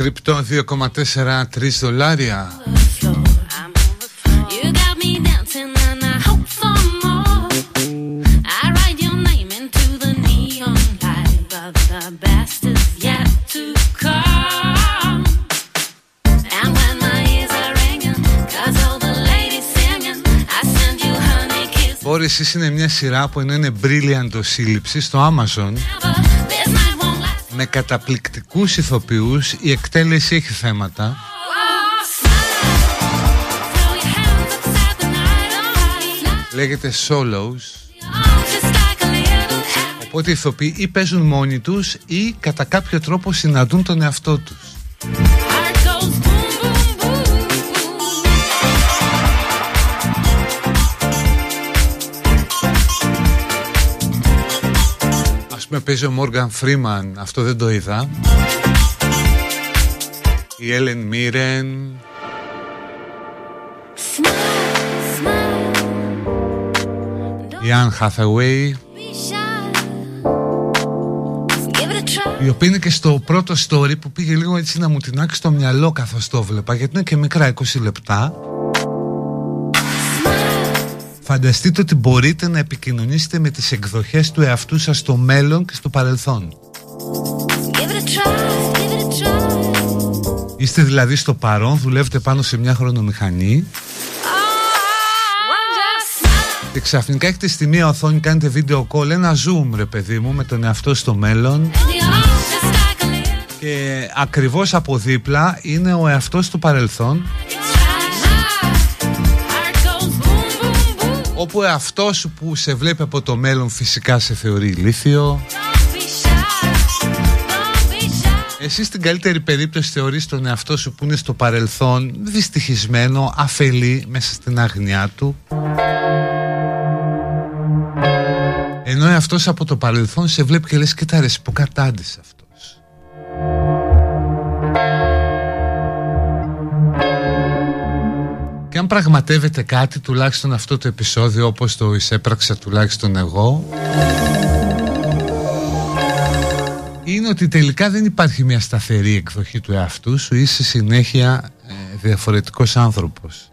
κρυπτό 2,43 δολάρια. Μπόρις είναι μια σειρά που είναι brilliant σύλληψης στο Amazon με καταπληκτικούς ηθοποιούς η εκτέλεση έχει θέματα. Λέγεται Solos. Οπότε οι ηθοποιοί ή παίζουν μόνοι τους ή κατά κάποιο τρόπο συναντούν τον εαυτό τους παίζει ο Μόργαν Φρίμαν Αυτό δεν το είδα. Η Έλεν Μίρεν Η Αν Hathaway. Η οποία είναι και στο πρώτο story που πήγε λίγο έτσι να μου τεινάξει στο μυαλό καθώς το βλέπα γιατί είναι και μικρά 20 λεπτά Φανταστείτε ότι μπορείτε να επικοινωνήσετε με τις εκδοχές του εαυτού σας στο μέλλον και στο παρελθόν. Είστε δηλαδή στο παρόν, δουλεύετε πάνω σε μια χρονομηχανή. Και ξαφνικά έχετε στη μία οθόνη, κάνετε βίντεο call, ένα zoom ρε παιδί μου με τον εαυτό στο μέλλον. Και ακριβώς από δίπλα είναι ο εαυτός του παρελθόν όπου αυτός που σε βλέπει από το μέλλον φυσικά σε θεωρεί ηλίθιο. Εσύ στην καλύτερη περίπτωση θεωρείς τον εαυτό σου που είναι στο παρελθόν δυστυχισμένο, αφελή μέσα στην αγνιά του. Ενώ αυτός από το παρελθόν σε βλέπει και λες κοίτα ρε που κατάντησες αυτό αν πραγματεύεται κάτι τουλάχιστον αυτό το επεισόδιο όπως το εισέπραξα τουλάχιστον εγώ είναι ότι τελικά δεν υπάρχει μια σταθερή εκδοχή του εαυτού σου είσαι συνέχεια ε, διαφορετικός άνθρωπος.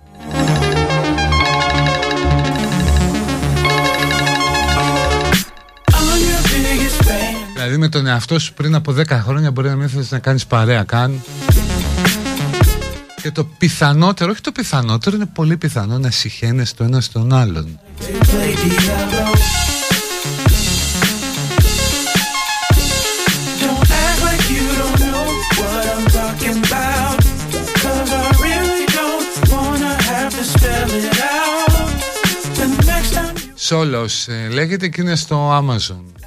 Δηλαδή με τον εαυτό σου πριν από 10 χρόνια μπορεί να μην θέλεις να κάνεις παρέα καν και το πιθανότερο, όχι το πιθανότερο, είναι πολύ πιθανό να συχαίνεσαι το ένα στον άλλον. Σόλος ε, λέγεται και είναι στο Amazon.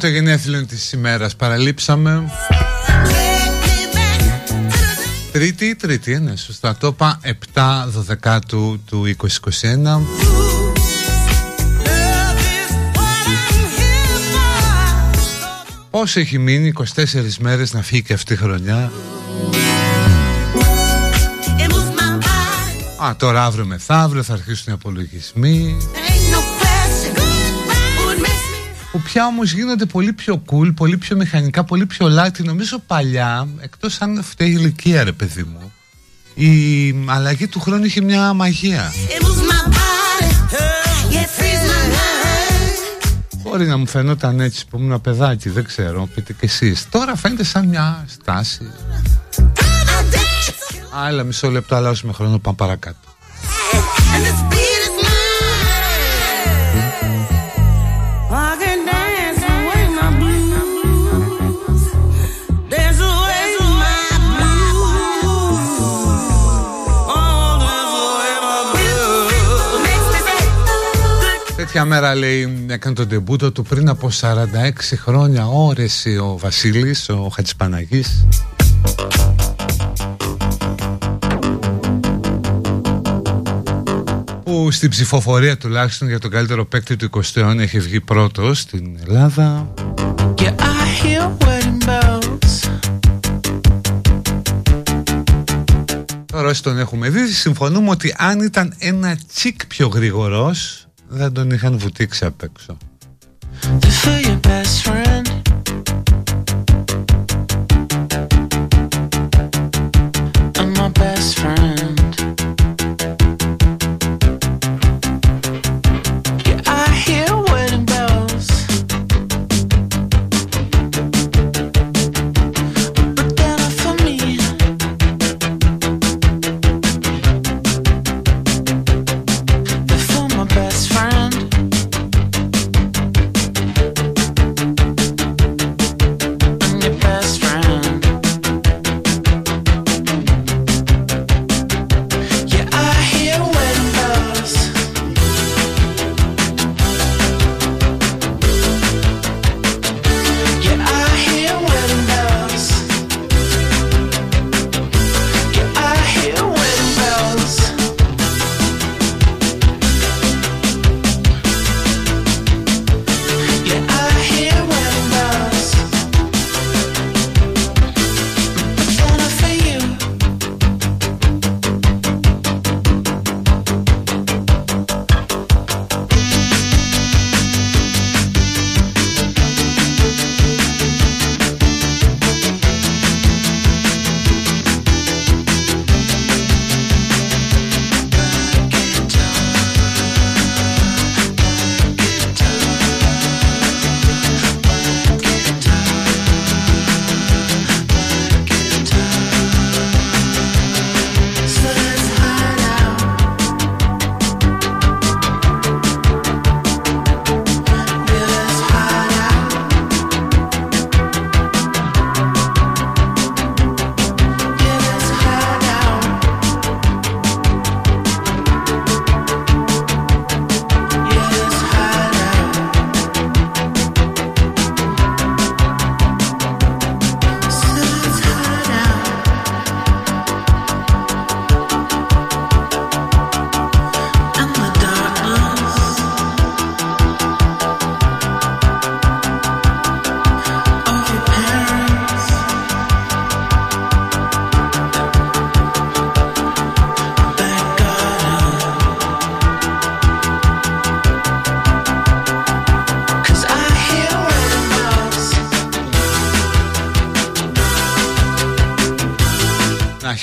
Το γενέθλιο της ημέρας παραλείψαμε. Τρίτη, τρίτη, ναι, σωστά. Το είπα 7 12 του, του 2021 Πώς έχει μείνει 24 μέρες να φύγει και αυτή η χρονιά; Α, τώρα αύριο μεθαύριο θα αρχίσουν οι απολογισμοί που πια όμως γίνονται πολύ πιο cool, πολύ πιο μηχανικά, πολύ πιο light. Νομίζω παλιά, εκτός αν φταίει η ηλικία ρε παιδί μου, η αλλαγή του χρόνου είχε μια μαγεία. Μπορεί να μου φαινόταν έτσι που ήμουν παιδάκι, δεν ξέρω, πείτε κι εσείς. Τώρα φαίνεται σαν μια στάση. Άλλα μισό λεπτό, αλλά με χρόνο πάμε παρακάτω. Τέτοια μέρα λέει έκανε τον τεμπούτο του πριν από 46 χρόνια. Όρεση ο Βασίλης, ο Χατζηπαναγής. Που στην ψηφοφορία τουλάχιστον για τον καλύτερο παίκτη του 20ου αιώνα έχει βγει πρώτος στην Ελλάδα. Τώρα όσοι τον έχουμε δει συμφωνούμε ότι αν ήταν ένα τσικ πιο γρήγορος δεν τον είχαν βουτήξει απ' έξω.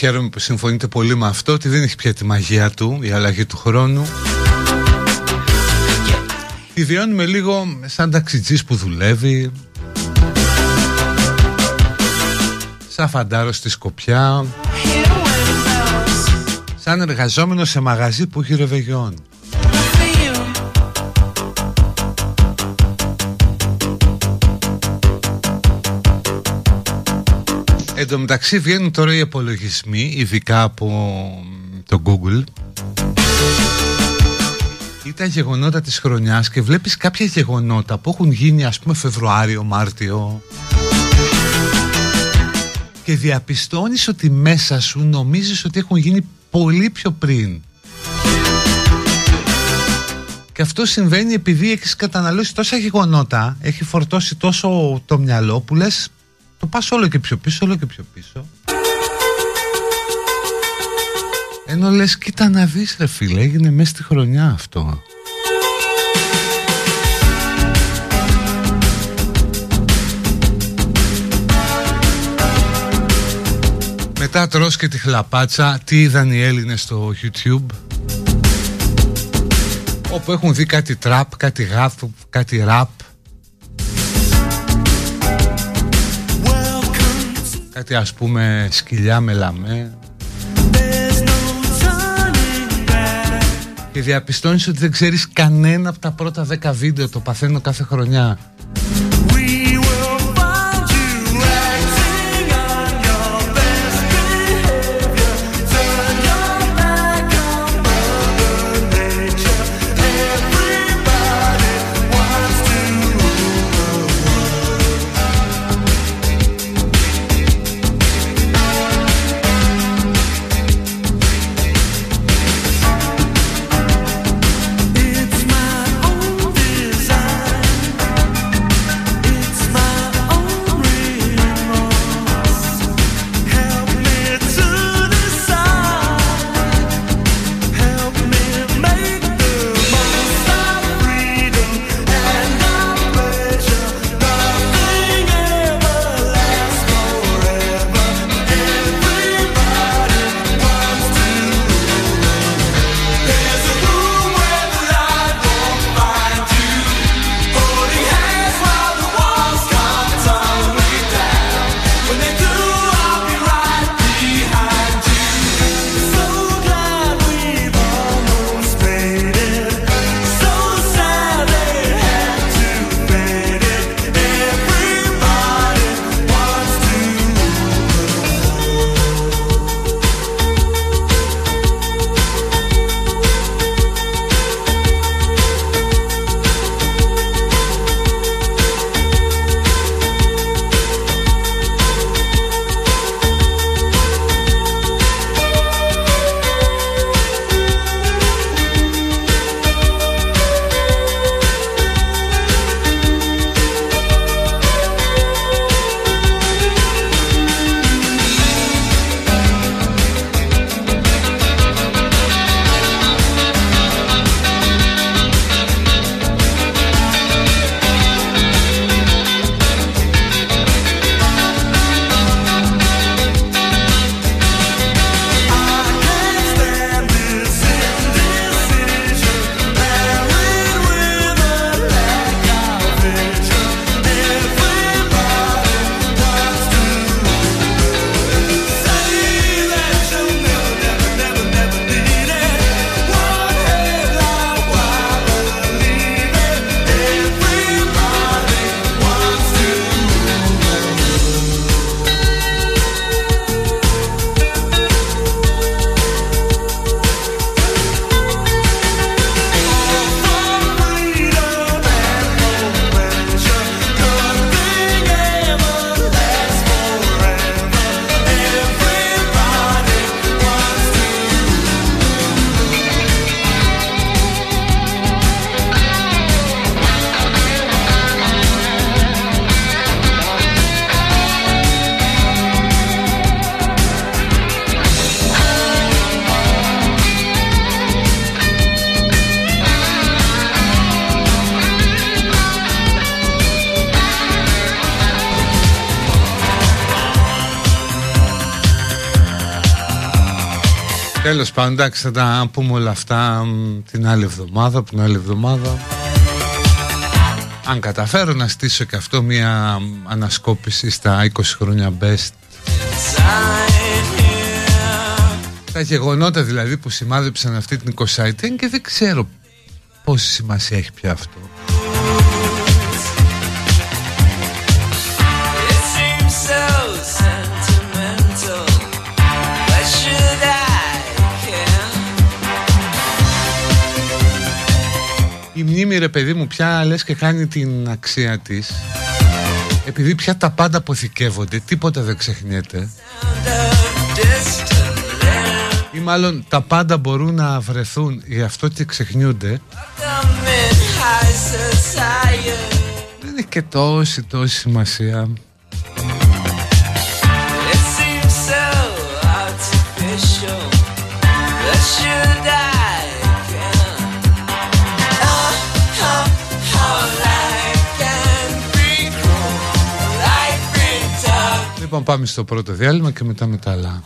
Χαίρομαι που συμφωνείτε πολύ με αυτό ότι δεν έχει πια τη μαγεία του η αλλαγή του χρόνου. Τη βιώνουμε λίγο σαν ταξιτζής που δουλεύει. Σαν φαντάρο στη Σκοπιά. Σαν εργαζόμενο σε μαγαζί που έχει ρεβεγιόν Εν τω μεταξύ βγαίνουν τώρα οι υπολογισμοί, ειδικά από το Google. Ή τα γεγονότα της χρονιάς και βλέπεις κάποια γεγονότα που έχουν γίνει ας πούμε Φεβρουάριο, Μάρτιο. Και διαπιστώνεις ότι μέσα σου νομίζεις ότι έχουν γίνει πολύ πιο πριν. Και αυτό συμβαίνει επειδή έχεις καταναλώσει τόσα γεγονότα έχει φορτώσει τόσο το μυαλό που λες το πας όλο και πιο πίσω, όλο και πιο πίσω. Ενώ λες κοίτα να δεις ρε φίλε, έγινε μέσα στη χρονιά αυτό. Μετά τρως και τη χλαπάτσα, τι είδαν οι Έλληνες στο YouTube; Όπου έχουν δει κάτι τραπ, κάτι γαφ, κάτι ραπ Κάτι ας πούμε σκυλιά με λαμέ. Και διαπιστώνεις ότι δεν ξέρεις κανένα από τα πρώτα δέκα βίντεο Το παθαίνω κάθε χρονιά Τέλος πάντων, εντάξει, θα τα πούμε όλα αυτά την άλλη εβδομάδα, την άλλη εβδομάδα. Αν καταφέρω να στήσω και αυτό μια ανασκόπηση στα 20 χρόνια best Τα γεγονότα δηλαδή που σημάδεψαν αυτή την 20η και δεν ξέρω πόση σημασία έχει πια αυτό Η μνήμη ρε παιδί μου πια λες και κάνει την αξία της. Επειδή πια τα πάντα αποθηκεύονται Τίποτα δεν ξεχνιέται. Ή μάλλον τα πάντα μπορούν να βρεθούν Γι' αυτό και ξεχνιούνται. Δεν έχει και τόση τόση σημασία Λοιπόν πάμε στο πρώτο διάλειμμα και μετά με τα άλλα.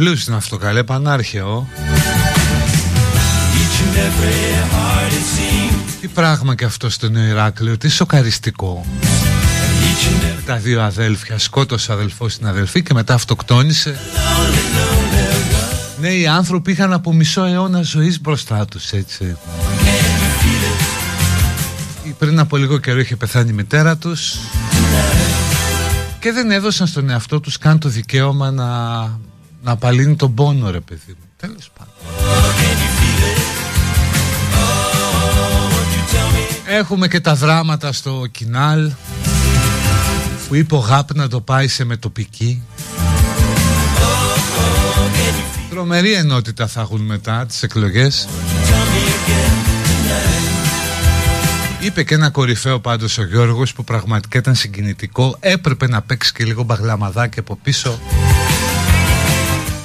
Blues είναι αυτό καλέ, πανάρχαιο. Each and every heart it seems. Τι πράγμα και αυτό στο Νέο Ηράκλειο, τι σοκαριστικό. Each and every Τα δύο αδέλφια, σκότωσε αδελφό στην αδελφή και μετά αυτοκτόνησε. Ναι, οι άνθρωποι είχαν από μισό αιώνα ζωής μπροστά τους, έτσι. Πριν από λίγο καιρό είχε πεθάνει η μητέρα τους και δεν έδωσαν στον εαυτό τους καν το δικαίωμα να, να απαλύνει τον πόνο, ρε παιδί μου. Τέλος πάντων. Έχουμε και τα δράματα στο κοινάλ που είπε ο Γάπ να το πάει σε μετοπική. Τρομερή ενότητα θα έχουν μετά τις εκλογές. Είπε και ένα κορυφαίο πάντως ο Γιώργος που πραγματικά ήταν συγκινητικό. Έπρεπε να παίξει και λίγο μπαγλαμαδάκι από πίσω.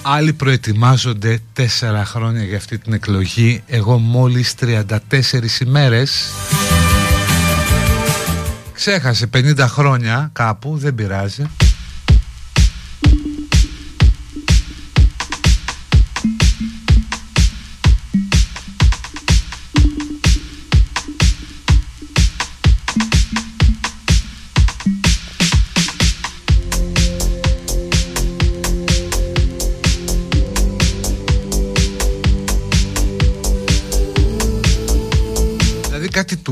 Άλλοι προετοιμάζονται τέσσερα χρόνια για αυτή την εκλογή. Εγώ μόλις 34 ημέρες. Ξέχασε 50 χρόνια κάπου, δεν πειράζει.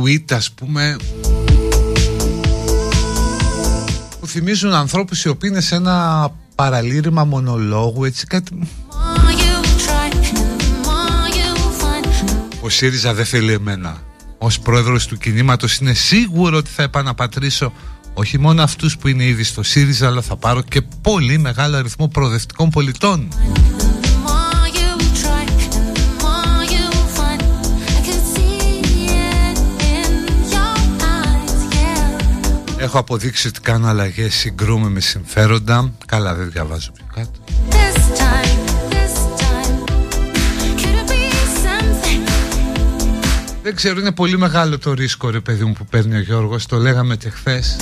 Tweet ας πούμε που θυμίζουν ανθρώπους οι οποίοι είναι σε ένα παραλήρημα μονολόγου έτσι κάτι. Ο ΣΥΡΙΖΑ δεν θέλει εμένα. Ως πρόεδρος του κινήματος είναι σίγουρο ότι θα επαναπατρίσω όχι μόνο αυτούς που είναι ήδη στο ΣΥΡΙΖΑ αλλά θα πάρω και πολύ μεγάλο αριθμό προοδευτικών πολιτών Έχω αποδείξει ότι κάνω αλλαγές συγκρούμε με συμφέροντα. Καλά δεν διαβάζω πιο κάτω. Δεν ξέρω, είναι πολύ μεγάλο το ρίσκο ρε παιδί μου που παίρνει ο Γιώργος. Το λέγαμε και χθες.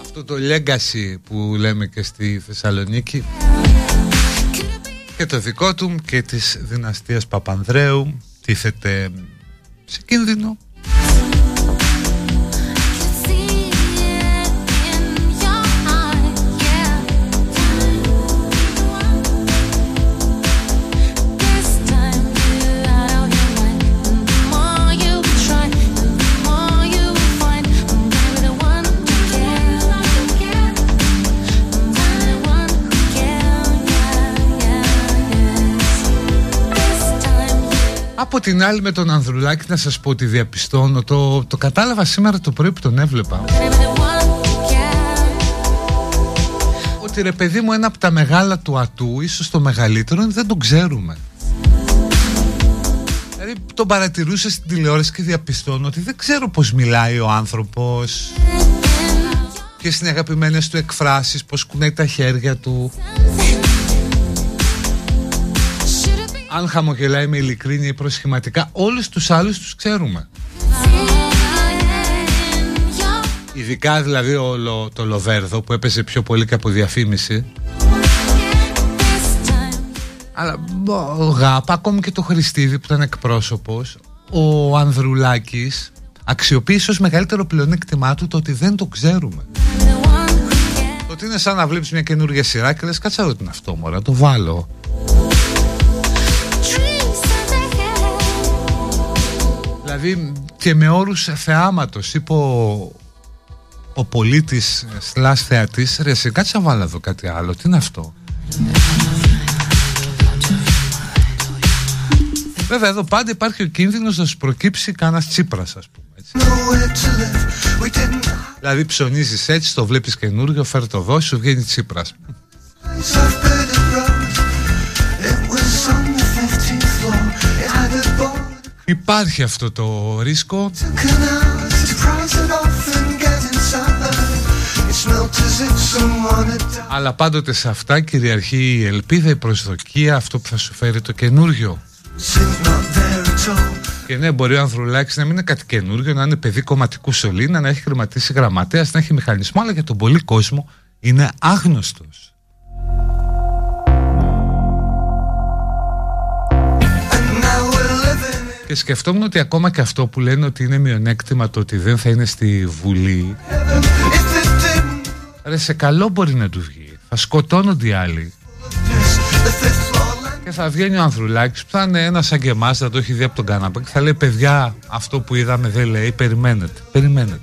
Αυτό το legacy που λέμε και στη Θεσσαλονίκη. Και το δικό του και της δυναστείας Παπανδρέου. Τίθεται σε κίνδυνο Από την άλλη με τον Ανδρουλάκη να σας πω ότι διαπιστώνω. Το, το κατάλαβα σήμερα το πρωί που τον έβλεπα. Ότι ρε παιδί μου ένα από τα μεγάλα του ατού ίσως το μεγαλύτερο δεν τον ξέρουμε. Δηλαδή τον παρατηρούσα στην τηλεόραση και διαπιστώνω ότι δεν ξέρω πως μιλάει ο άνθρωπος. Και είναι αγαπημένες του εκφράσεις, πως κουνάει τα χέρια του αν χαμογελάει με ειλικρίνεια ή προσχηματικά όλους τους άλλους τους ξέρουμε. Ειδικά δηλαδή ο, το Λοβέρδο που έπαιζε πιο πολύ και από διαφήμιση. Αλλά ο Γάπα, ακόμη και το Χριστίδη που ήταν εκπρόσωπος ο Ανδρουλάκης αξιοποίησε ως μεγαλύτερο πλεονέκτημά του το ότι δεν το ξέρουμε. Το ότι είναι σαν να βλέπεις μια καινούργια σειρά και λες κάτσα ότι είναι αυτό μωρά, το βάλω Δηλαδή και με όρους θεάματος είπε ο, ο πολίτης σλάς θεατής ρε σε κάτσε να βάλω εδώ κάτι άλλο, τι είναι αυτό; Βέβαια εδώ πάντα υπάρχει ο κίνδυνος να σου προκύψει κανένας τσίπρας ας πούμε έτσι. Δηλαδή ψωνίζεις έτσι, το βλέπεις καινούργιο, φέρ το δώσει, σου βγαίνει τσίπρας Υπάρχει αυτό το ρίσκο αλλά πάντοτε σε αυτά κυριαρχεί η ελπίδα, η προσδοκία, αυτό που θα σου φέρει το καινούριο. Και ναι, μπορεί ο Ανδρουλάκη να μην είναι κάτι καινούριο, να είναι παιδί κομματικού σωλήνα, να έχει χρηματίσει γραμματέας, να έχει μηχανισμό, αλλά για τον πολύ κόσμο είναι άγνωστος. Και σκεφτόμουν ότι ακόμα και αυτό που λένε ότι είναι μειονέκτημα το ότι δεν θα είναι στη Βουλή. Ρε σε καλό μπορεί να του βγει. Θα σκοτώνονται οι άλλοι. Και θα βγαίνει ο Ανδρουλάκης που θα είναι ένας σαν και εμάς Θα το έχει δει από τον καναπέ Και θα λέει παιδιά αυτό που είδαμε δεν λέει Περιμένετε, περιμένετε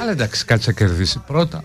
Αλλά εντάξει κάτσε να κερδίσει πρώτα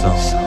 So.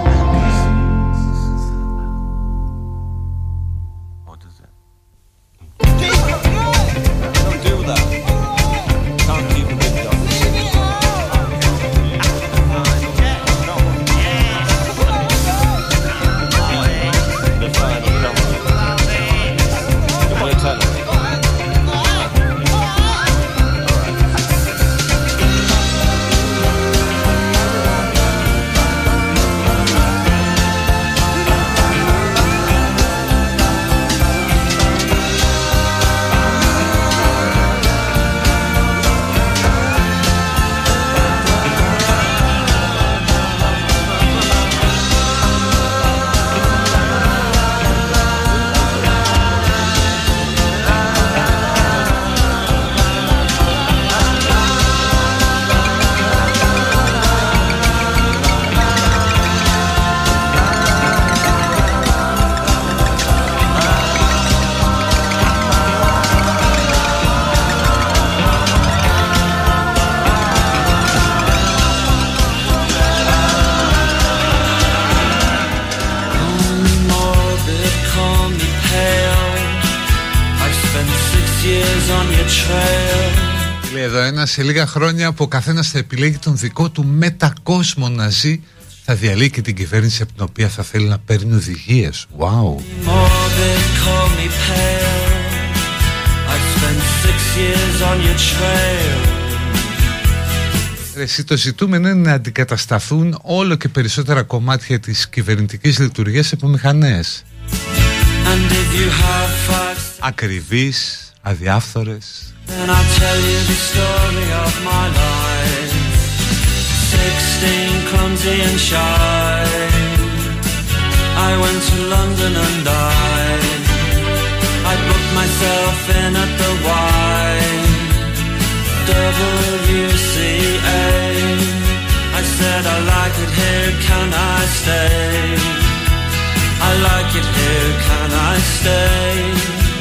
Εδώ ένα σε λίγα χρόνια που ο καθένας θα επιλέγει τον δικό του μετακόσμο να ζει θα διαλύει και την κυβέρνηση από την οποία θα θέλει να παίρνει οδηγίες. Wow. Morbid, call me pale. I've spent six years on your trail. Ρε, Εσύ το ζητούμενο είναι να αντικατασταθούν όλο και περισσότερα κομμάτια της κυβερνητικής λειτουργίας από μηχανές. And if you have five, Ακριβείς, αδιάφθορες. Then I'll tell you the story of my life. Sixteen, clumsy and shy. I went to London and died. I booked myself in at the Y. WCA. I said I like it here, can I stay? I like it here, can I stay?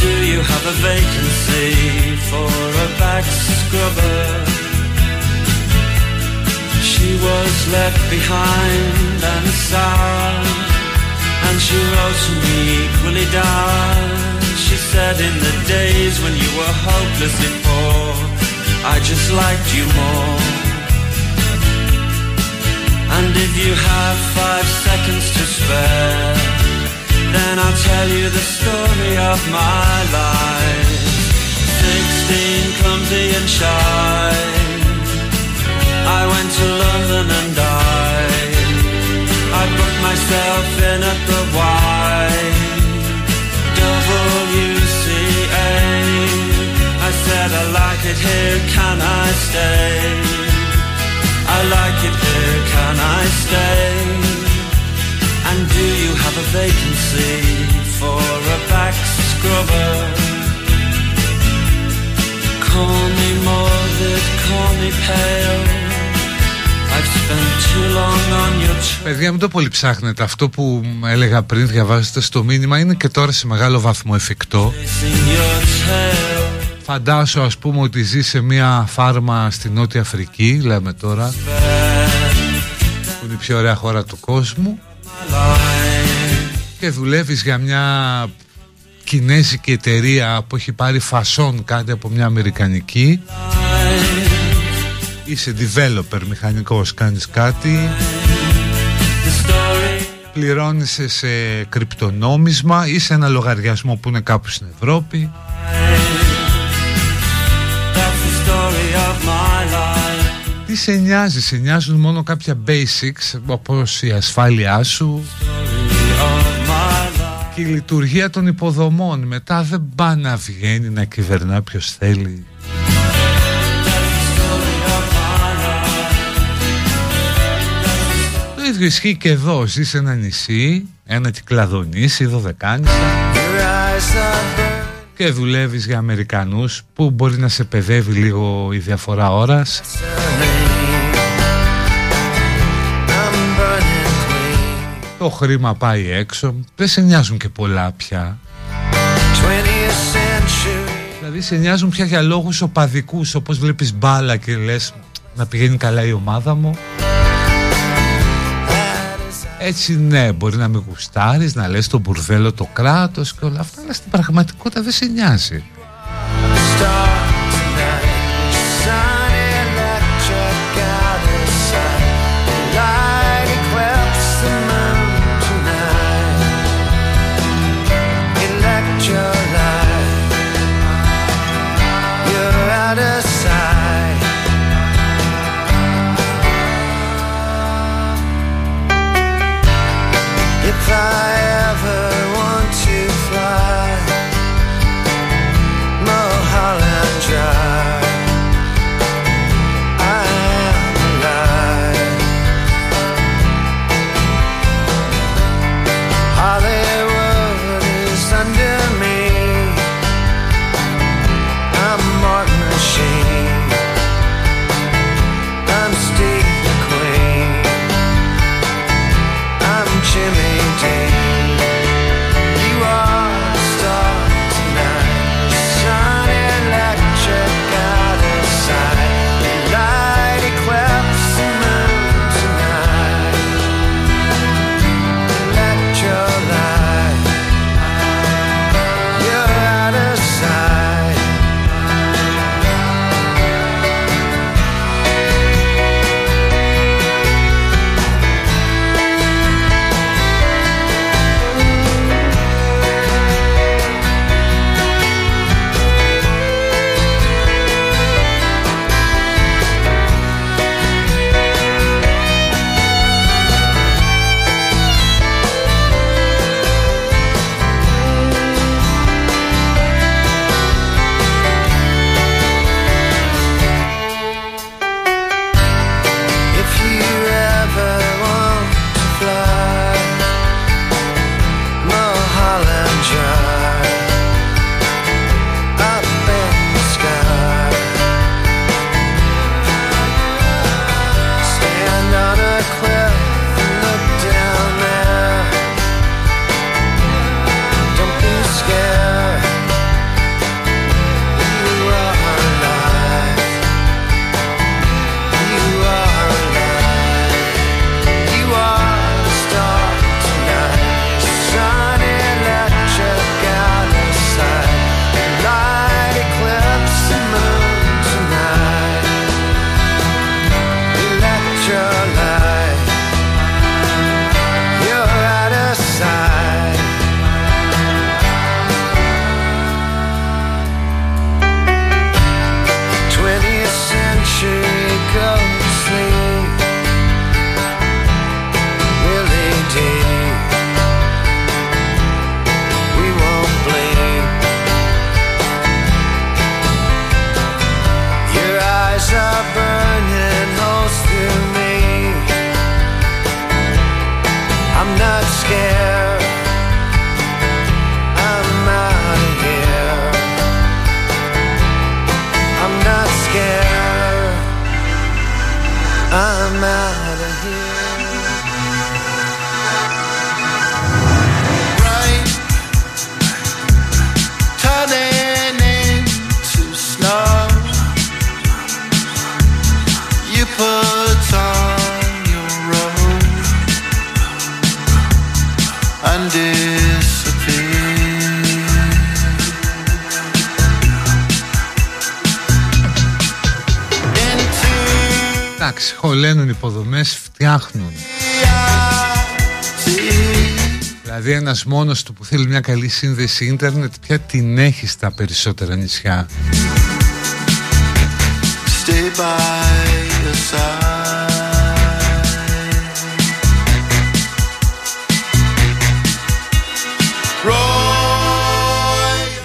Do you have a vacancy for a back scrubber? She was left behind and sad, and she wrote to me equally down. She said, In the days when you were hopelessly poor, I just liked you more. And if you have five seconds to spare, then I'll tell you the story of my life. Sixteen, clumsy and shy. I went to London and died. I booked myself in at the Y. WCA. I said I like it here, can I stay? I like it here, can I stay? A vacancy for a back scrubber? Call me morbid, call me pale. I've spent too long on your trail. Παιδιά μην το πολύ ψάχνετε Αυτό που έλεγα πριν διαβάζετε στο μήνυμα Είναι και τώρα σε μεγάλο βαθμό εφικτό Chasing your tail. Φαντάσου ας πούμε ότι ζει σε μια φάρμα στη Νότια Αφρική Λέμε τώρα Που είναι η πιο ωραία χώρα του κόσμου My life. Και δουλεύεις για μια κινέζικη εταιρεία Που έχει πάρει φασόν κάτι από μια αμερικανική Είσαι developer μηχανικός Κάνεις κάτι The story Πληρώνεις σε κρυπτονόμισμα Ή σε ένα λογαριασμό που είναι κάπου στην Ευρώπη That's the story of my life. Τι σε νοιάζει, σε νοιάζουν μόνο κάποια basics όπως η ασφάλειά σου Of my life. Και η λειτουργία των υποδομών. Μετά δεν πάει να βγαίνει να κυβερνά ποιος θέλει. Το ίδιο ισχύει και εδώ. Ζεις σε ένα νησί, ένα κυκλαδονήσι, δωδεκάνησα Your eyes are burning. και δουλεύεις για Αμερικανούς που μπορεί να σε παιδεύει λίγο η διαφορά ώρας το χρήμα πάει έξω. Δεν σε νοιάζουν και πολλά πια. 20th century. Δηλαδή σε νοιάζουν πια για λόγους οπαδικούς όπως βλέπεις μπάλα και λες να πηγαίνει καλά η ομάδα μου Έτσι ναι μπορεί να μην γουστάρεις να λες το μπουρδέλο το κράτος και όλα αυτά αλλά στην πραγματικότητα δεν σε νοιάζει χωλένουν υποδομές, φτιάχνουν. Δηλαδή ένας μόνος του που θέλει μια καλή σύνδεση ίντερνετ πια την έχει στα περισσότερα νησιά. Stay by your side. Roy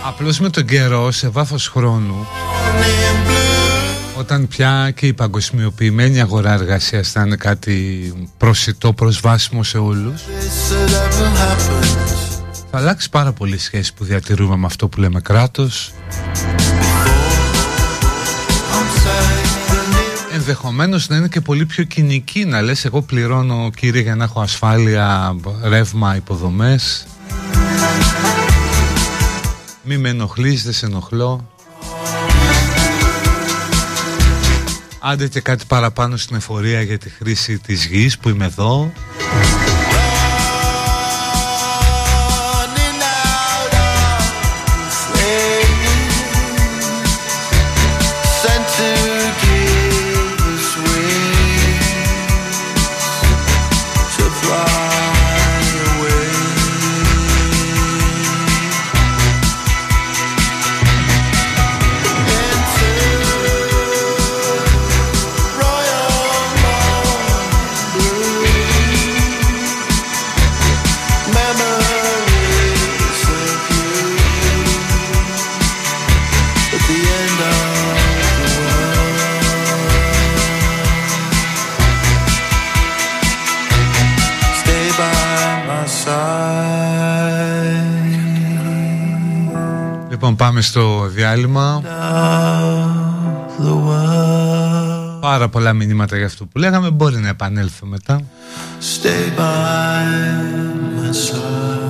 Απλώς με τον καιρό, σε βάθος χρόνου, in blue. Όταν πια και η παγκοσμιοποιημένη αγορά εργασίας θα είναι κάτι προσιτό, προσβάσιμο σε όλους, This that ever happened. θα αλλάξει πάρα πολύ η σχέση που διατηρούμε με αυτό που λέμε κράτος. I'm saying Ενδεχομένως να είναι και πολύ πιο κοινική να λες εγώ πληρώνω κύριε για να έχω ασφάλεια, ρεύμα, υποδομές. Μη με ενοχλείς, δεν σε ενοχλώ. Άντε και κάτι παραπάνω στην εφορία για τη χρήση της γης που είμαι εδώ. Στο διάλειμμα. Of the world. Πάρα πολλά μηνύματα για αυτό που λέγαμε. Μπορεί να επανέλθω μετά. Stay by my side.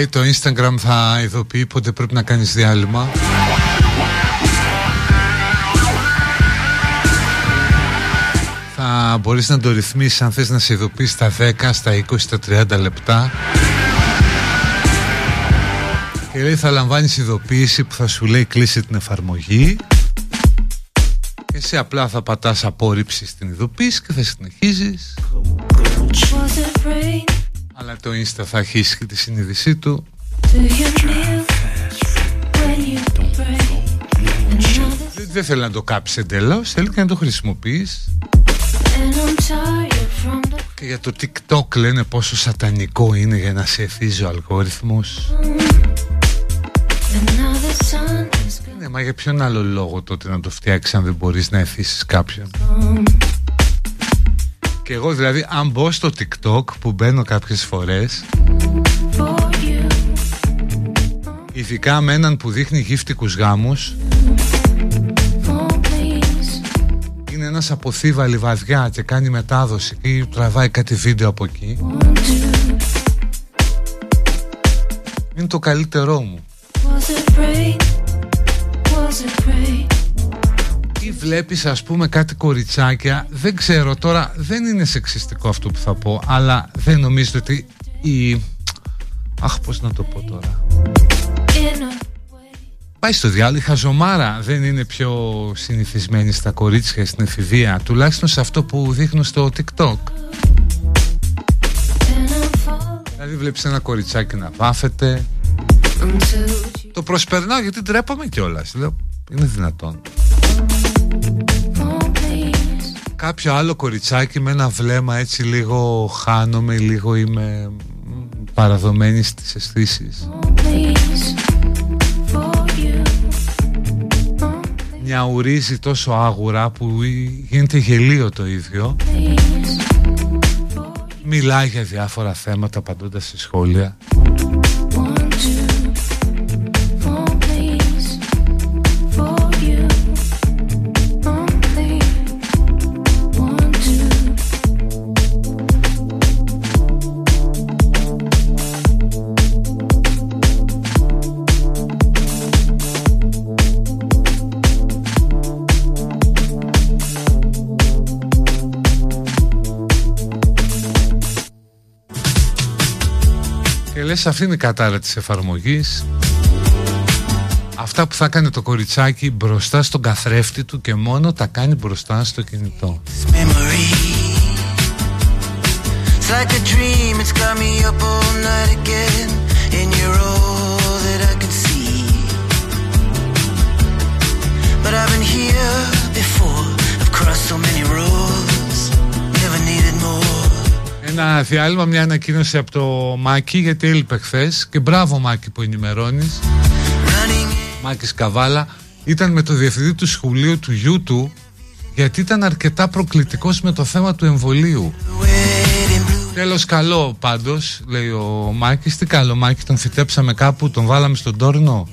Λέει το Instagram θα ειδοποιεί πότε πρέπει να κάνεις διάλειμμα. Θα μπορείς να το ρυθμίσεις αν θες να σε ειδοποιήσει στα 10, στα 20, στα 30 λεπτά. Και λέει θα λαμβάνεις ειδοποίηση που θα σου λέει κλείσει την εφαρμογή. Και εσύ απλά θα πατάς απόρριψη στην ειδοποίηση και θα συνεχίζεις. Was it rain? Αλλά το Insta θα αρχίσει και τη συνείδησή του Do you kneel when you pray? Another Δεν- Δεν θέλει να το κάψεις εντελώς, θέλει και να το χρησιμοποιείς and I'm tired from the Και για το TikTok λένε πόσο σατανικό είναι για να σε εθίζει ο αλγόριθμος another sun is Ναι, μα για ποιον άλλο λόγο τότε να το φτιάξεις αν δεν μπορείς να εθίσεις κάποιον; gone. Και εγώ δηλαδή αν μπω στο TikTok που μπαίνω κάποιες φορές For you, Ειδικά με έναν που δείχνει γύφτικους γάμους for please, Είναι ένας από θύβα λιβαδιά και κάνει μετάδοση ή τραβάει κάτι βίντεο από εκεί want to. Είναι το καλύτερό μου βλέπεις ας πούμε κάτι κοριτσάκια Δεν ξέρω τώρα Δεν είναι σεξιστικό αυτό που θα πω Αλλά δεν νομίζω ότι η... Αχ πως να το πω τώρα. In a way, Πάει στο διάλογο η χαζομάρα δεν είναι πιο συνηθισμένη στα κορίτσια στην εφηβεία Τουλάχιστον σε αυτό που δείχνουν στο TikTok. And I'm falling Δηλαδή βλέπεις ένα κοριτσάκι να βάφεται. Until you Το προσπερνάω γιατί ντρέπαμε κιόλας. Λέω είναι δυνατόν. for please, Κάποιο άλλο κοριτσάκι με ένα βλέμμα έτσι λίγο χάνομαι Λίγο είμαι μ, παραδομένη στις αισθήσεις. for please, for you, for Νιαουρίζει τόσο άγουρα που γίνεται γελίο το ίδιο please, for Μιλάει για διάφορα θέματα απαντώντας σε σχόλια λες αυτή είναι η κατάρα της εφαρμογής Αυτά που θα κάνει το κοριτσάκι μπροστά στον καθρέφτη του και μόνο τα κάνει μπροστά στο κινητό memory. It's like a dream, it's got me up all night again. And you're all that I can see. But I've been here before, Ένα διάλειμμα, μια ανακοίνωση από το Μάκη γιατί έλειπε χθες και μπράβο Μάκη που ενημερώνεις. Running Μάκης Καβάλα ήταν με το διευθυντή του σχολείου του γιού του γιατί ήταν αρκετά προκλητικός με το θέμα του εμβολίου. The wedding blue Τέλος καλό πάντως λέει ο Μάκης. Τι καλό Μάκη τον φυτέψαμε κάπου Τον βάλαμε στον τόρνο;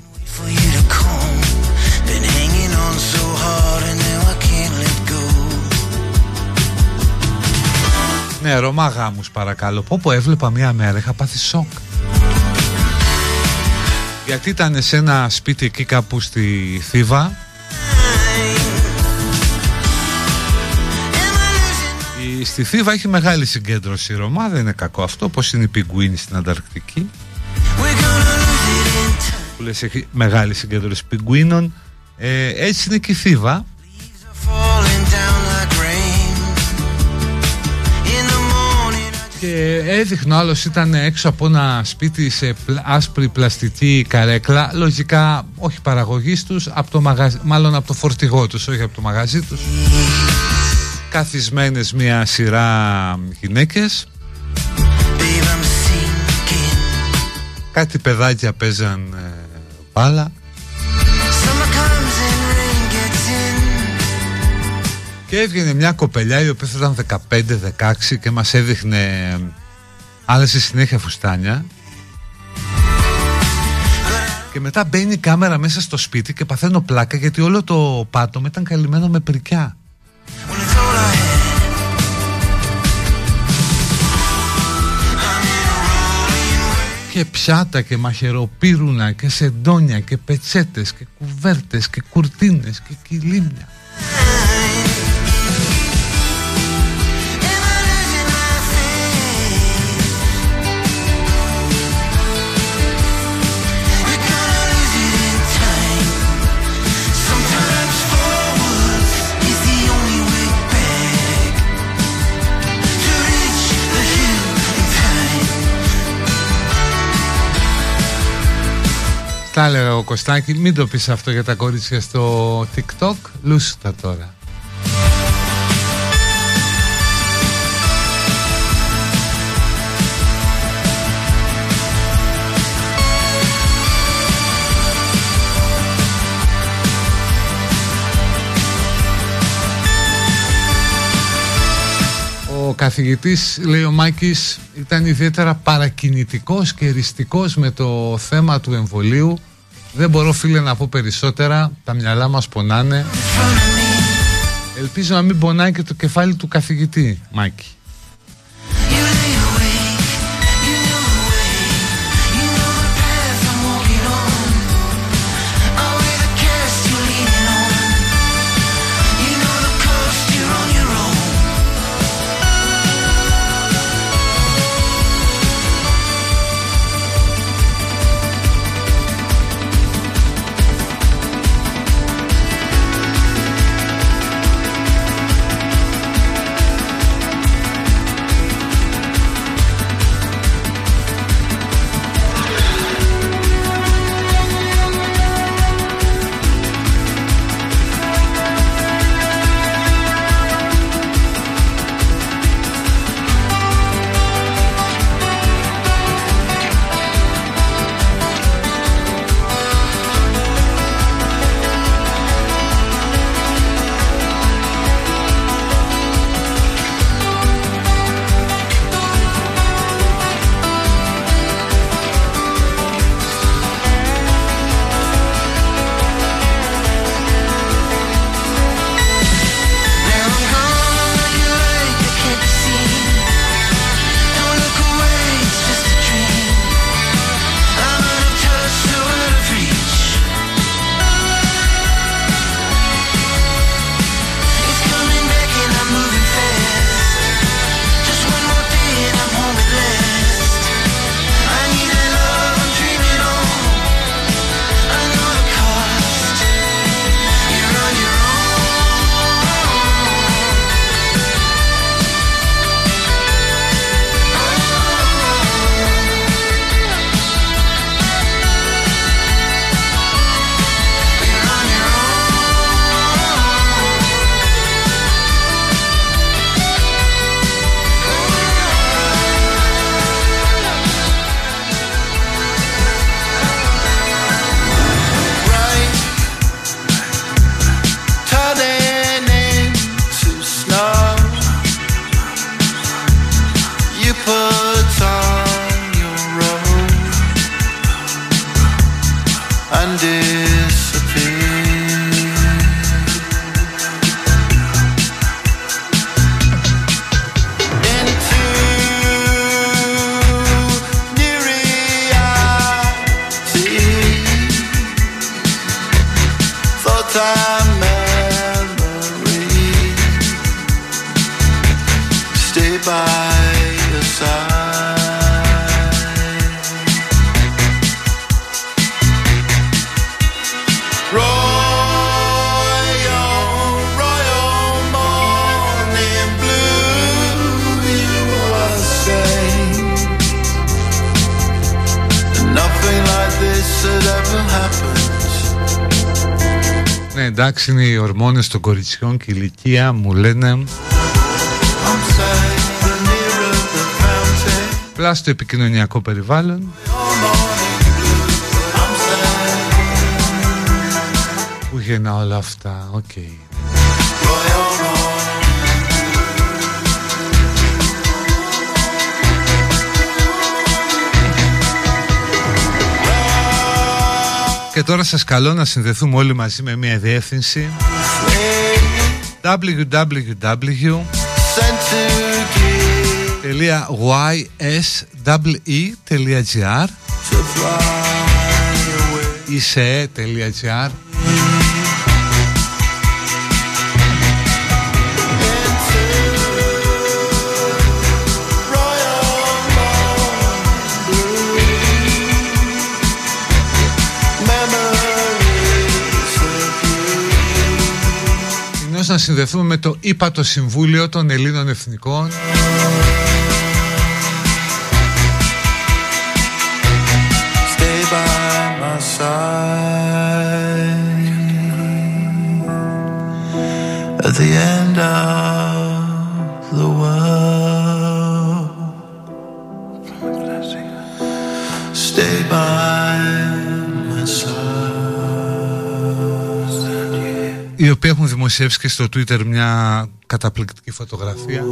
Ναι Ρωμά γάμους παρακαλώ. Πω πω έβλεπα μία μέρα είχα πάθει σοκ. Γιατί ήταν σε ένα σπίτι εκεί κάπου στη Θήβα. Η- Στη Θήβα έχει μεγάλη συγκέντρωση Ρωμά Δεν είναι κακό αυτό. Όπως είναι η πιγκουίνη στην Ανταρκτική. We're gonna lose it in time. Που λες έχει μεγάλη συγκέντρωση πιγκουίνων. Ε, Έτσι είναι και η Θήβα Και έδειχνε ο άλλος ήταν έξω από ένα σπίτι σε πλ- άσπρη πλαστική καρέκλα. Λογικά όχι παραγωγής τους από το μαγαζί, Μάλλον από το φορτηγό τους Όχι από το μαγαζί τους. Καθισμένες μια σειρά γυναίκες. Babe, I'm sinking. Κάτι παιδάκια παίζαν ε, μπάλα Και έβγαινε μια κοπελιά η οποία θα ήταν 15-16 και μας έδειχνε ε, άλλασε συνέχεια φουστάνια και μετά μπαίνει η κάμερα μέσα στο σπίτι και παθαίνω πλάκα γιατί όλο το πάτωμα ήταν καλυμμένο με πρικιά. When it's all I had. I'm in a rolling wave. και πιάτα και μαχαιροπύρουνα και σεντόνια και πετσέτες και κουβέρτες και κουρτίνες και κυλίμια. Τα έλεγα ο Κωστάκη, μην το πεις αυτό για τα κορίτσια στο TikTok, λούστα τώρα. Καθηγητής, λέει ο Μάκης, ήταν ιδιαίτερα παρακινητικός και εριστικός με το θέμα του εμβολίου. Δεν μπορώ φίλε να πω περισσότερα, τα μυαλά μας πονάνε. Ελπίζω να μην πονάει και το κεφάλι του καθηγητή, Μάκη. Ναι, εντάξει, είναι οι ορμόνες των κοριτσιών και η ηλικία μου λένε I'm saying the nearer the fountain πλά στο επικοινωνιακό περιβάλλον I'm saying που γεννά όλα αυτά. Οκ. royal Και τώρα σας καλώ να συνδεθούμε όλοι μαζί με μια διεύθυνση. www sent to give www.yswe.gr Είσαι.gr να συνδεθούμε με το ύπατο Συμβούλιο των Ελλήνων Εθνικών. Stay by my side. At the end of οι οποίοι έχουν δημοσιεύσει και στο Twitter μια καταπληκτική φωτογραφία.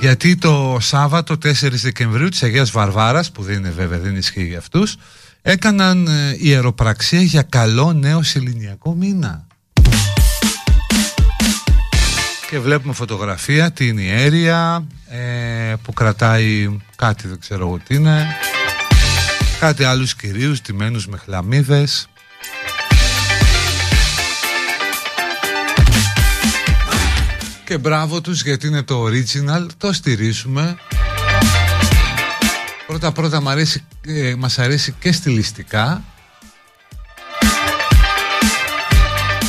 Γιατί το Σάββατο 4 Δεκεμβρίου της Αγίας Βαρβάρας που δεν είναι βέβαια δεν ισχύει για αυτούς έκαναν ε, ιεροπραξία για καλό νέο σεληνιακό μήνα. Και βλέπουμε φωτογραφία την ιέρια ε, που κρατάει κάτι δεν ξέρω εγώ τι είναι. Κάτι άλλους κυρίους τιμένους με χλαμίδες Και μπράβο τους γιατί είναι το original, το στηρίζουμε. Πρώτα πρώτα μ αρέσει, ε, μας αρέσει και στιλιστικά.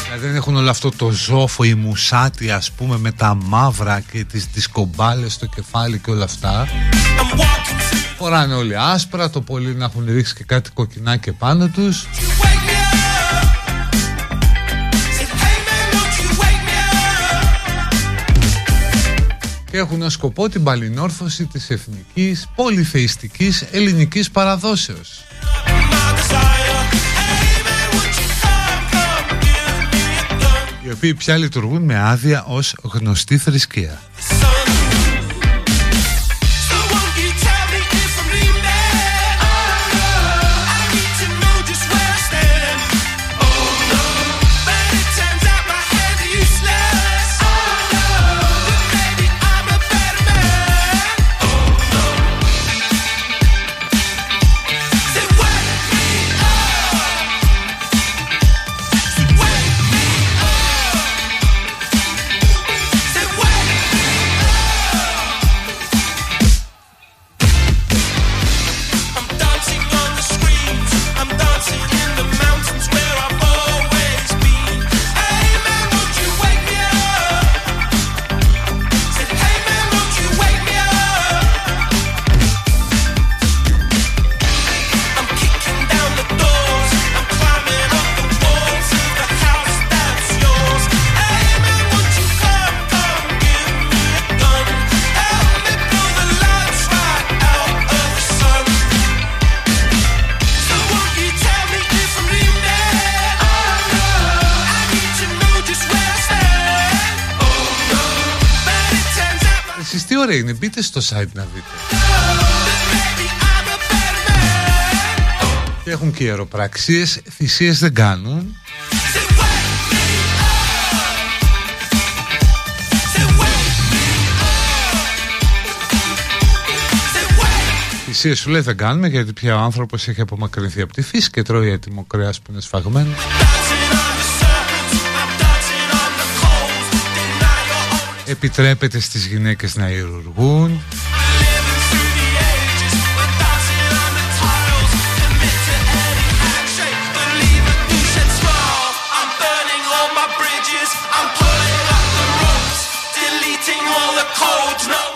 Δηλαδή δεν έχουν όλο αυτό το ζόφο, η μουσάτη ας πούμε με τα μαύρα και τις δισκομπάλες στο κεφάλι και όλα αυτά. I'm walking to Φοράνε όλοι άσπρα, το πολύ να έχουν ρίξει και κάτι κοκκινάκι πάνω τους. Και έχουν ως σκοπό την παλινόρθωση της εθνικής πολυθεϊστικής ελληνικής παραδόσεως. My desire. Hey man, won't you come, come, give me a gun? οι οποίοι πια λειτουργούν με άδεια ως γνωστή θρησκεία. Ωραία είναι, μπείτε στο site να δείτε. maybe I'm a better man. Και έχουν και ιεροπραξίες, θυσίες δεν κάνουν. Say wake me up. Say wake me up. Say wake. Θυσίες σου λέει δεν κάνουμε γιατί πια ο άνθρωπος έχει απομακρυνθεί από τη φύση και τρώει έτοιμο κρέας που είναι σφαγμένο. Επιτρέπεται στις γυναίκες να ιρουργούν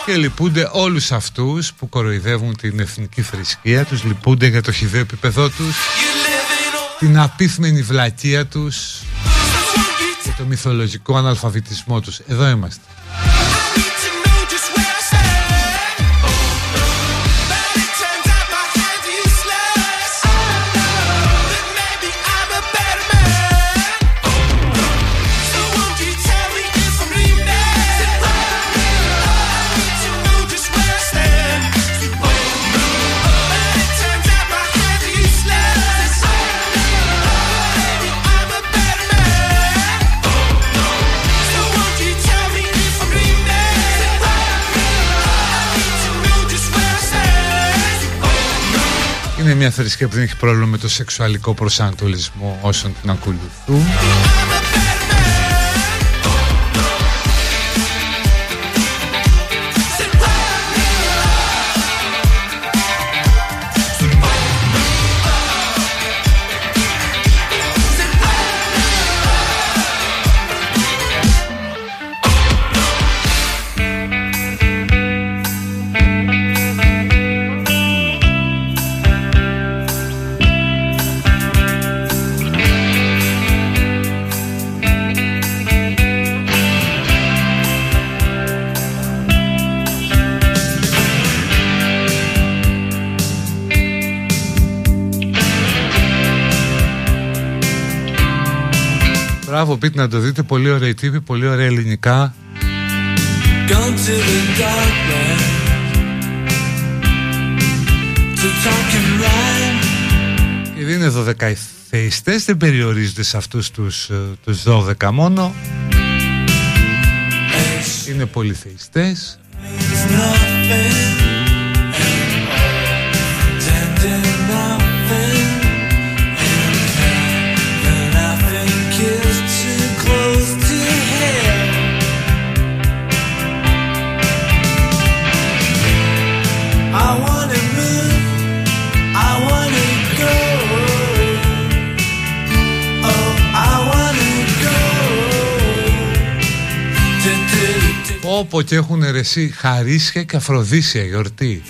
και λυπούνται όλους αυτούς που κοροϊδεύουν την εθνική θρησκεία τους. Λυπούνται για το χιδέο επίπεδό τους και την απίθμενη βλακεία τους το μυθολογικό αναλφαβητισμό τους. Εδώ είμαστε. Μια θρησκεία που δεν έχει πρόβλημα με το σεξουαλικό προσανατολισμό όσων την ακολουθούν. Μπράβο, πείτε να το δείτε. Πολύ ωραία τύπη, πολύ ωραία ελληνικά. Gone to the darkness to talk and rhyme. Και δεν είναι 12 θεϊστές, δεν περιορίζονται σε αυτούς τους, ε, τους 12 μόνο. It's Είναι πολυθεϊστές. nothing Πω πω και έχουν ρεσί χαρίσια και αφροδίσια γιορτή.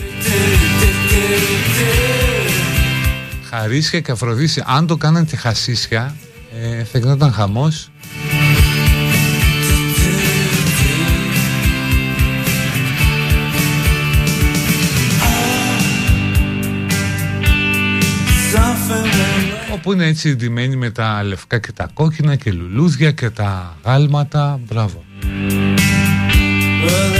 Χαρίσια και αφροδίσια. Αν το κάναν και χασίσια, ε, θα γινόταν χαμός. Something Όπου είναι έτσι ντυμένοι με τα λευκά και τα κόκκινα και λουλούδια και τα γάλματα. Μπράβο. But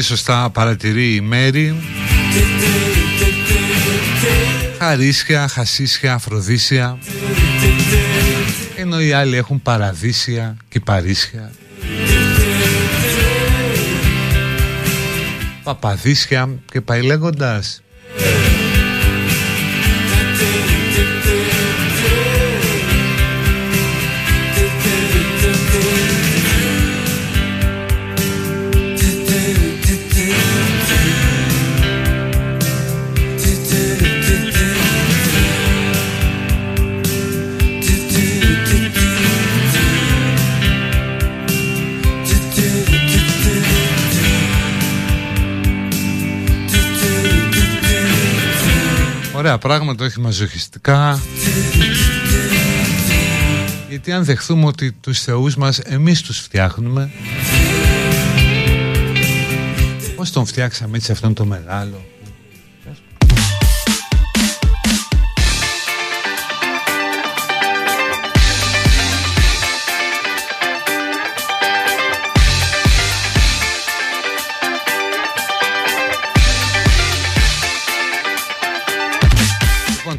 πολύ σωστά παρατηρεί η Μέρη, Do, do, do, do, do. χαρίσια, χασίσια, αφροδίσια, ενώ οι άλλοι έχουν παραδείσια και παρίσια. Παπαδίσια και πάει λέγοντας. ωραία πράγματα, όχι μαζοχιστικά. Γιατί αν δεχθούμε ότι τους θεούς μας εμείς τους φτιάχνουμε Πώς τον φτιάξαμε έτσι αυτόν τον μεγάλο;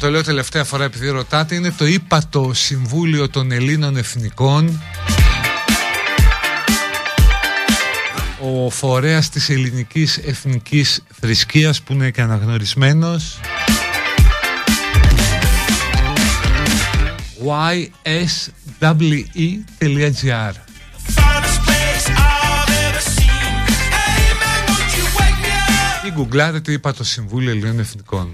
το λέω τελευταία φορά επειδή ρωτάτε είναι το ύπατο Συμβούλιο των Ελλήνων Εθνικών. Ο φορέας της ελληνικής εθνικής θρησκείας που είναι και αναγνωρισμένος. Yswe.gr ή γκουγκλάρετε είπα το Συμβούλιο Ελλήνων Εθνικών.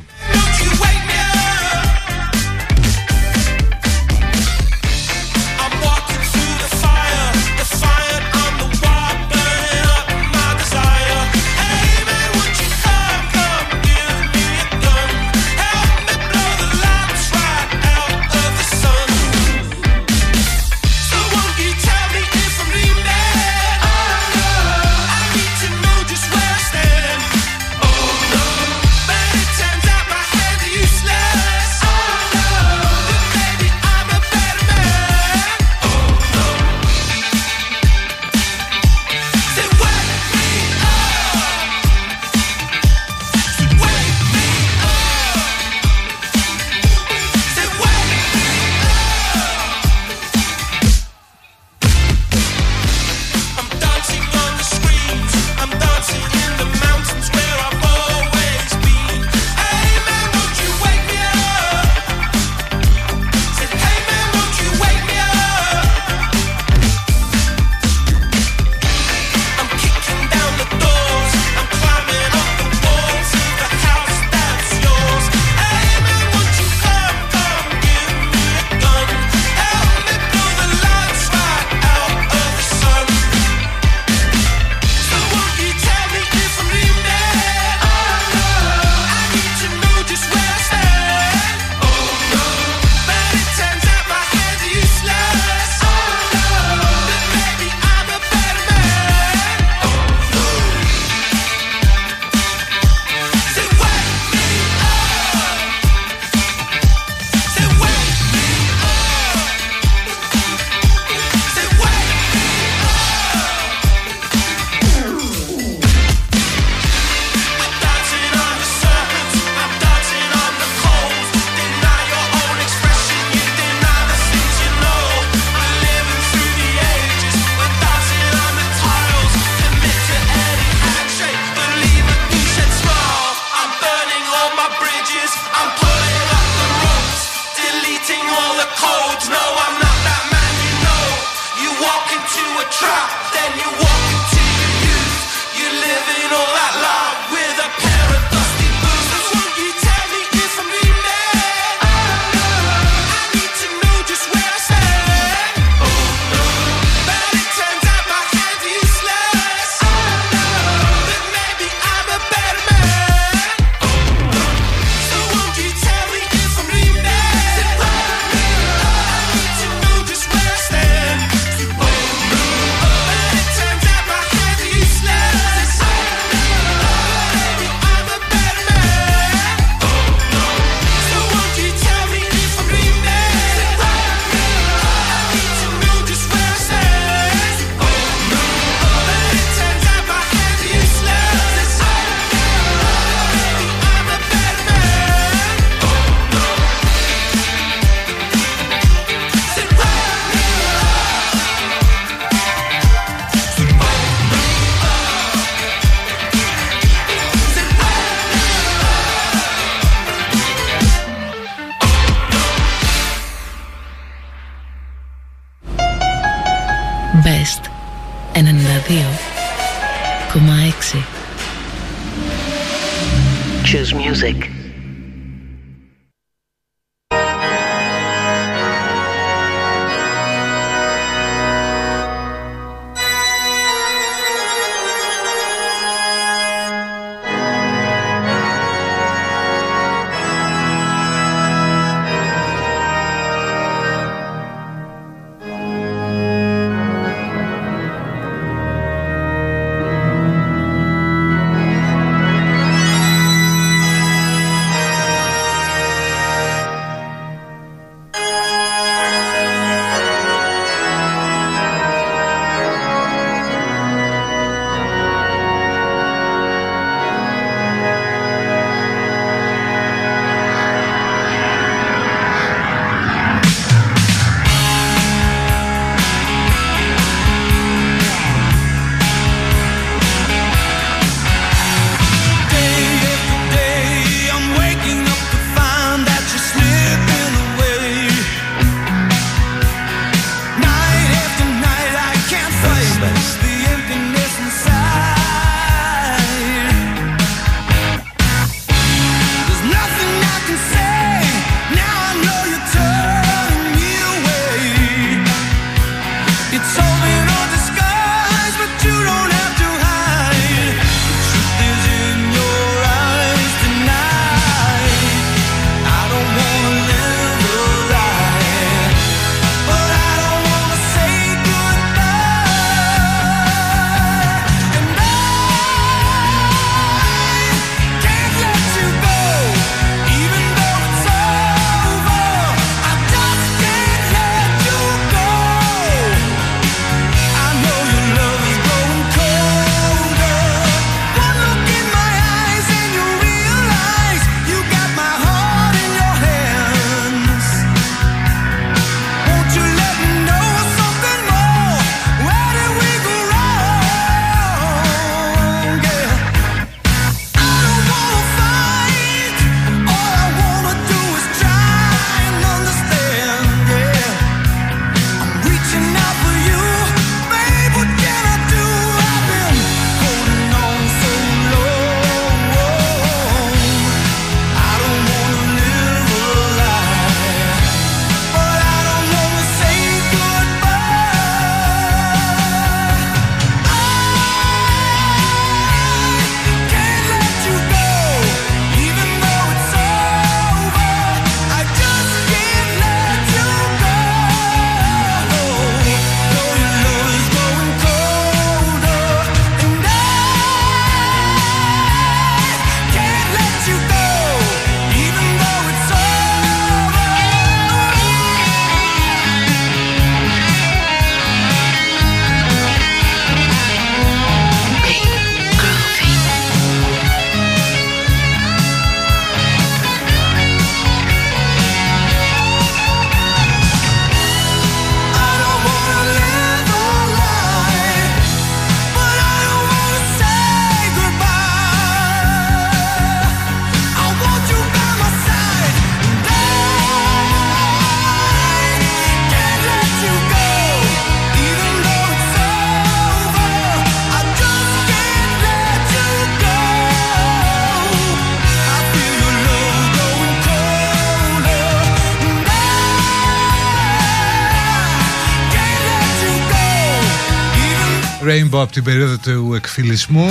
Rainbow από την περίοδο του εκφυλισμού.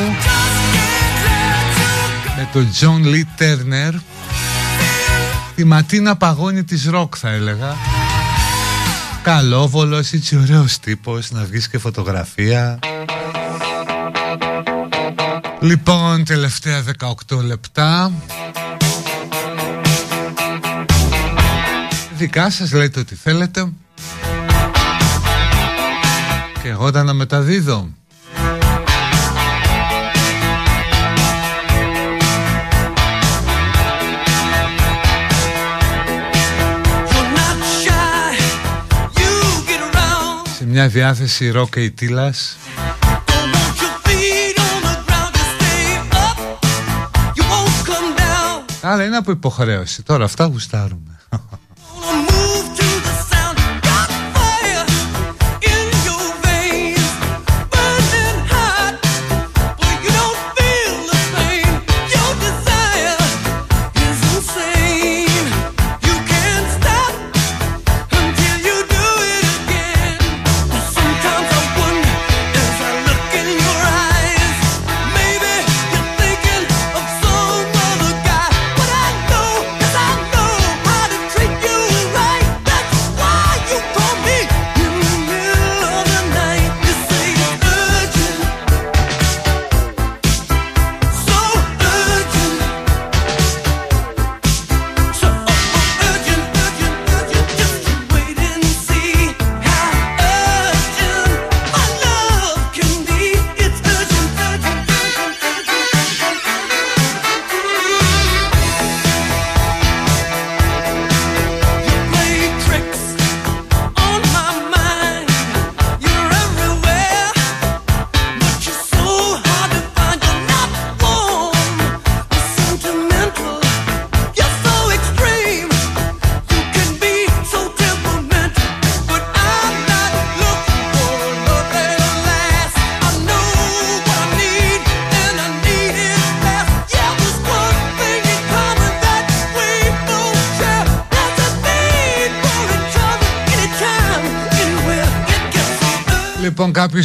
Με τον John Lee Turner. Τη ματίνα παγώνει της ροκ θα έλεγα. Καλόβολος έτσι ωραίος τύπος να βγεις και φωτογραφία. Λοιπόν τελευταία 18 λεπτά. Δικά σας λέτε ό,τι θέλετε Και εγώ τα να μεταδίδω You're not shy. You get around. Σε μια διάθεση ροκ και τίλας Don't want your feet on the ground to stay up. You won't come down. Άρα είναι από υποχρέωση Τώρα αυτά γουστάρουμε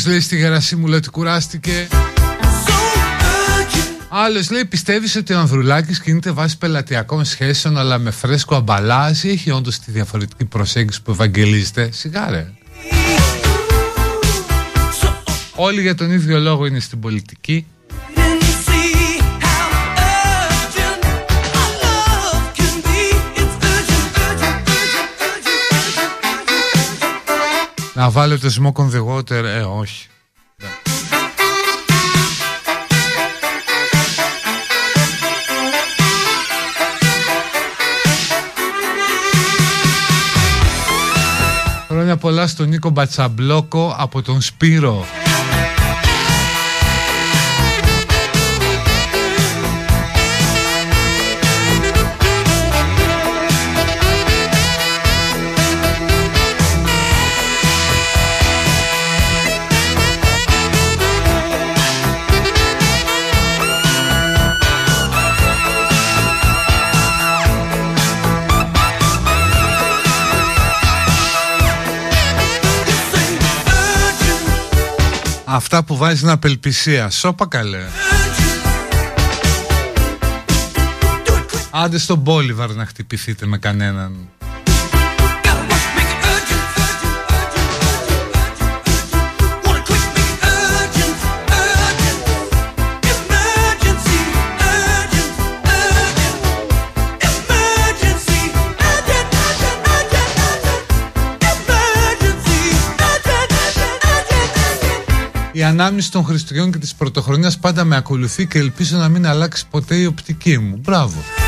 κάποιος λέει στη Γερασίμου λέει ότι κουράστηκε so urgent. Άλλος λέει πιστεύεις ότι ο Ανδρουλάκης κινείται βάσει πελατειακών σχέσεων αλλά με φρέσκο αμπαλάζ ή έχει όντως τη διαφορετική προσέγγιση που ευαγγελίζεται; Σιγά ρε So Όλοι για τον ίδιο λόγο είναι στην πολιτική Να βάλω το smoke on the water Ε όχι. Χρόνια πολλά στον Νίκο Μπατσαμπλόκο από τον Σπύρο Αυτά που βάζεις απελπισία. Σώπα καλέ. Άντε στον Μπόλιβαρ να χτυπηθείτε με κανέναν Η ανάμνηση των Χριστουγέννων και της Πρωτοχρονιάς πάντα με ακολουθεί και ελπίζω να μην αλλάξει ποτέ η οπτική μου. Μπράβο.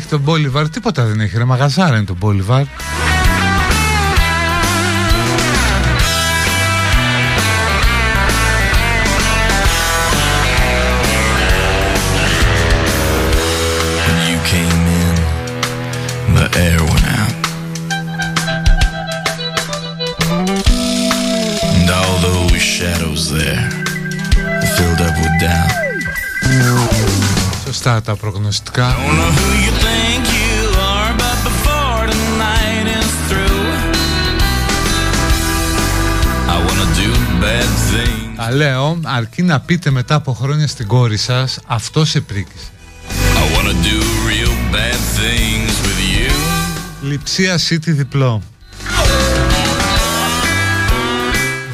έχει τον Μπόλιβαρ, τίποτα δεν έχει. Ρε μαγαζάρα είναι τον Μπόλιβαρ. air went out. And all those shadows there filled up with doubt. Σωστά τα προγνωστικά. Τα λέω αρκεί να πείτε μετά από χρόνια στην κόρη σας Αυτό σε πρίκησε. Λιψία City διπλό.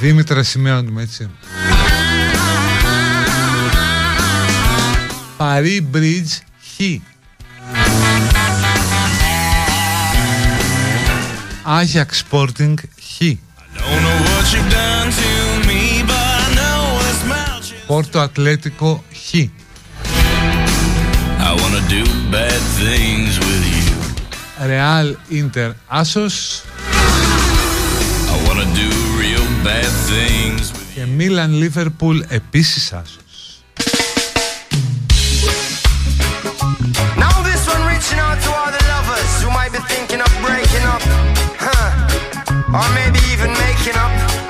Δήμητρα σημαίνουμε έτσι. Παρί Bridge Χ. Άγιαξ Sporting Χ. Πόρτο Ατλέτικο Χ. Ρεάλ Ιντερ Άσος Και Μίλαν Λίβερπουλ επίσης Άσος be thinking of breaking up, huh? Or maybe even making up.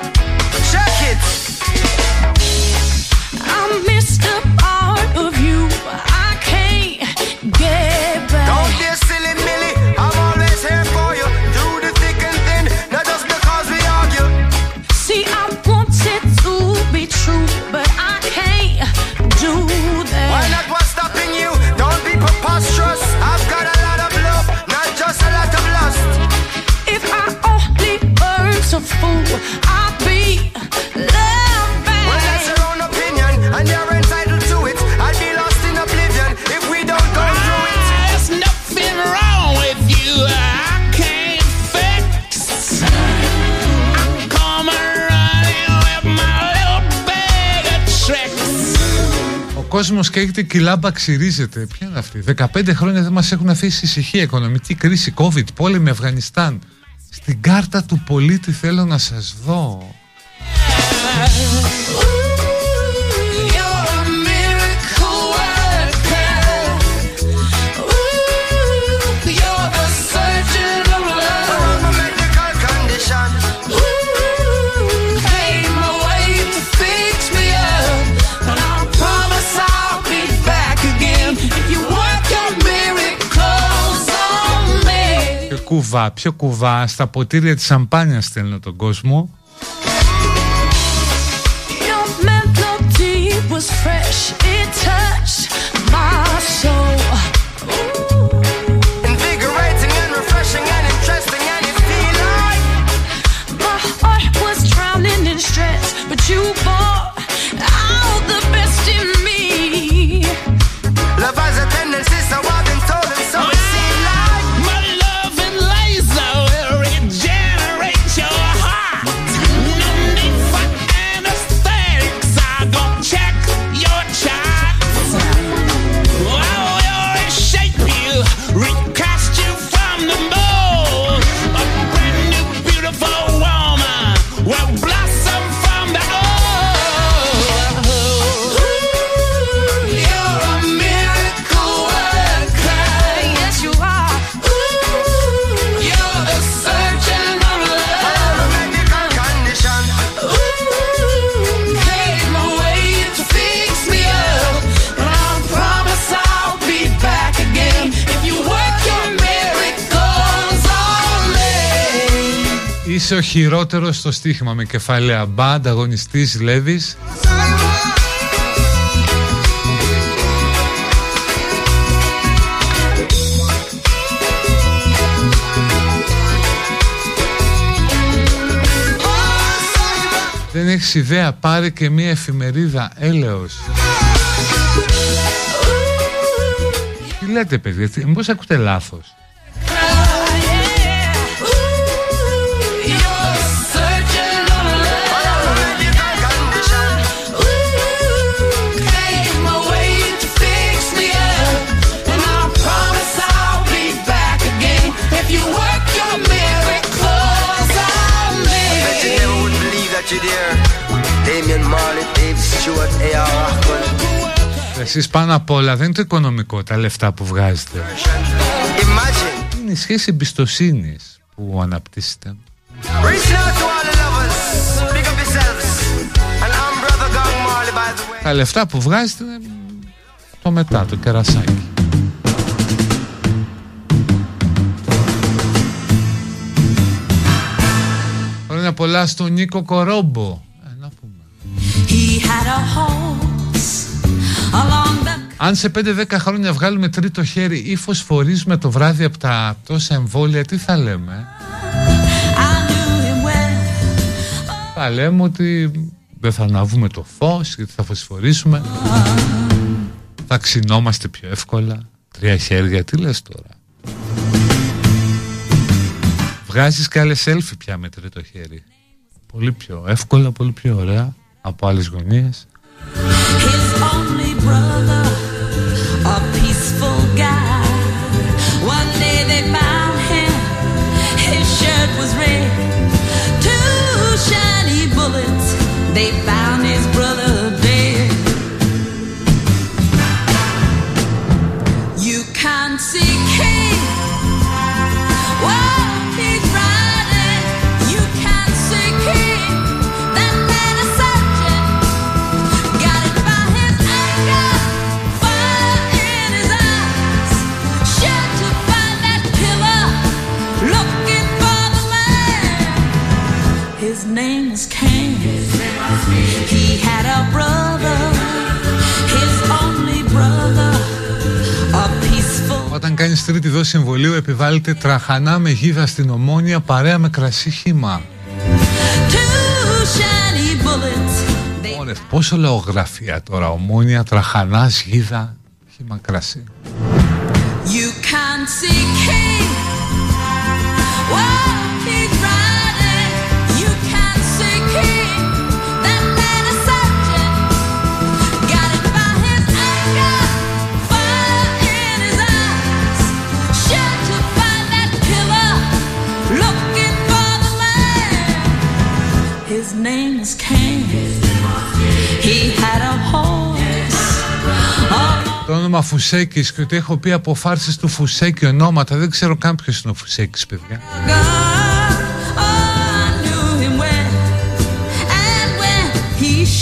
κόσμος καίγεται και η λάμπα ξυρίζεται. Ποια είναι αυτή; 15 χρόνια δεν μας έχουν αφήσει ησυχία. Οικονομική κρίση, COVID, πόλεμη, Αφγανιστάν. Την κάρτα του πολίτη θέλω να σας δω. κουβά, πιο κουβά, στα ποτήρια της σαμπάνιας στέλνω τον κόσμο. Είσαι ο χειρότερος στο στοίχημα με κεφαλαία μπα, ανταγωνιστής Λέβης. Δεν έχεις ιδέα, πάρε και μία εφημερίδα έλεος. Τι λέτε παιδιά, τι- μήπως ακούτε λάθος. Εσείς πάνω απ' όλα δεν είναι το οικονομικό τα λεφτά που βγάζετε, Είναι η σχέση εμπιστοσύνης που αναπτύσσετε. Τα λεφτά που βγάζετε είναι το μετά το κερασάκι. Πολλά στον Νίκο Κορόμπο. Ε, να πούμε. He had a horse along the Αν σε 5-10 χρόνια βγάλουμε τρίτο χέρι ή φωσφορίζουμε το βράδυ από τα τόσα εμβόλια, τι θα λέμε; I knew him well. Θα λέμε ότι δεν θα αναβούμε το φως γιατί θα φωσφορίσουμε. Θα ξυνόμαστε πιο εύκολα. Τρία χέρια, τι λες τώρα; Βγάζεις και άλλες selfie πια με τρίτο χέρι. Πολύ πιο εύκολα, πολύ πιο ωραία από άλλες γωνίες. His only brother, εμβολίου επιβάλλεται τραχανά με γίδα στην ομόνια παρέα με κρασί χύμα. Two shiny bullets. They Ωραία, πόσο λαογραφία τώρα, ομόνια, τραχανάς, γίδα, χύμα κρασί. You can't see όνομα Φουσέκης και ότι έχω πει από φάρσες του Φουσέκη ονόματα. Δεν ξέρω καν ποιος είναι ο Φουσέκης, παιδιά.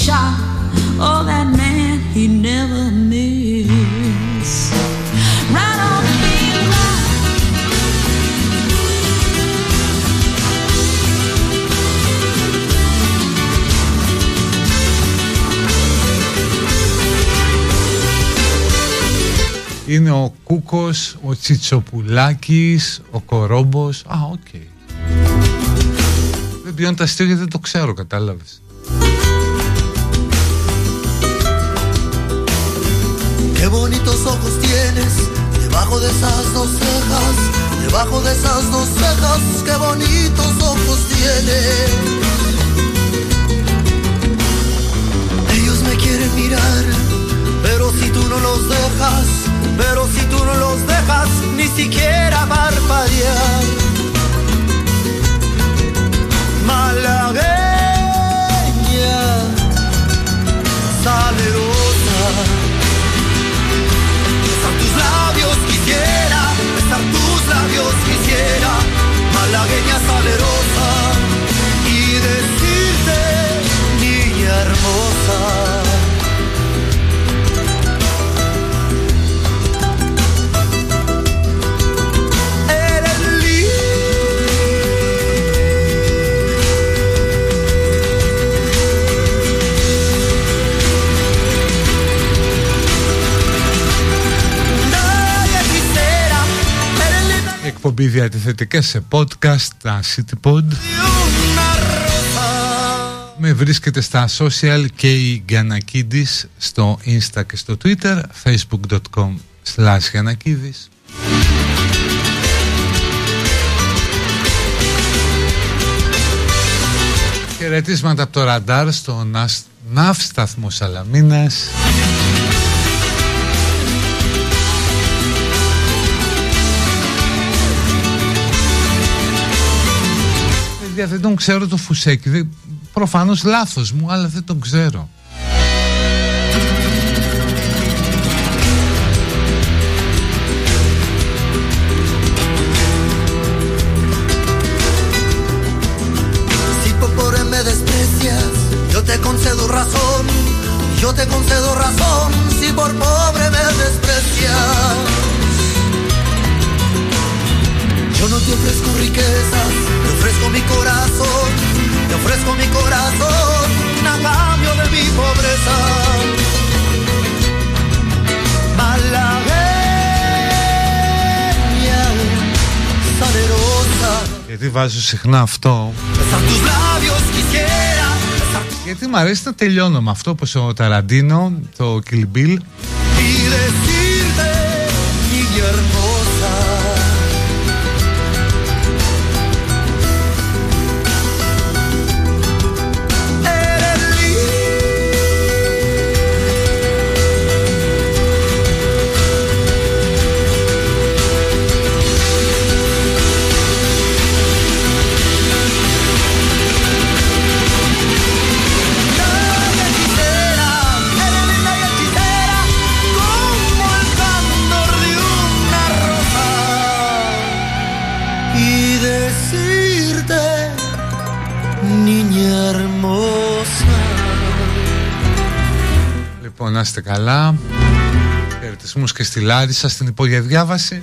God, oh, Είναι ο Κούκος, ο Τσιτσοπουλάκης, ο Κορόμπος. Α, οκ. Δεν πιάνω τα αστεία γιατί δεν το ξέρω, κατάλαβες. Qué bonitos ojos tienes debajo de esas dos cejas, debajo de esas dos cejas, qué bonitos ojos tienes. Ellos me quieren mirar, pero si tú no los dejas, pero si tú no los dejas, ni siquiera parpadear. Malagueña, εκπομπή διατηθέται και σε podcast, τα CityPod. Με βρίσκεται στα social και η Γιανακίδης στο Insta και στο Twitter, facebook.com slash Γιανακίδης. Χαιρετίσματα από το ραντάρ στο ΝΑΣ- ΝΑΦ σταθμό Σαλαμίνας. Παιδιά δεν τον ξέρω το Φουσέκι. Δεν- Προφανώς λάθος μου, αλλά δεν τον ξέρω. Γιατί βάζω συχνά αυτό. Besar tus labios quisiera. besar tu- Γιατί μου αρέσει να τελειώνω με αυτό όπως ο Ταραντίνο, το Kill Bill. Καλά. Χαιρετισμούς και στη Λάρισα στην υπόγεια διάβαση.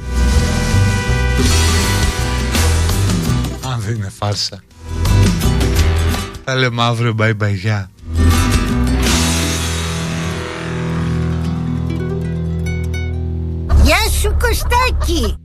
Αν δεν είναι φάρσα. Τα λέμε αύριο, bye bye, γεια. Γεια σου Κωστάκη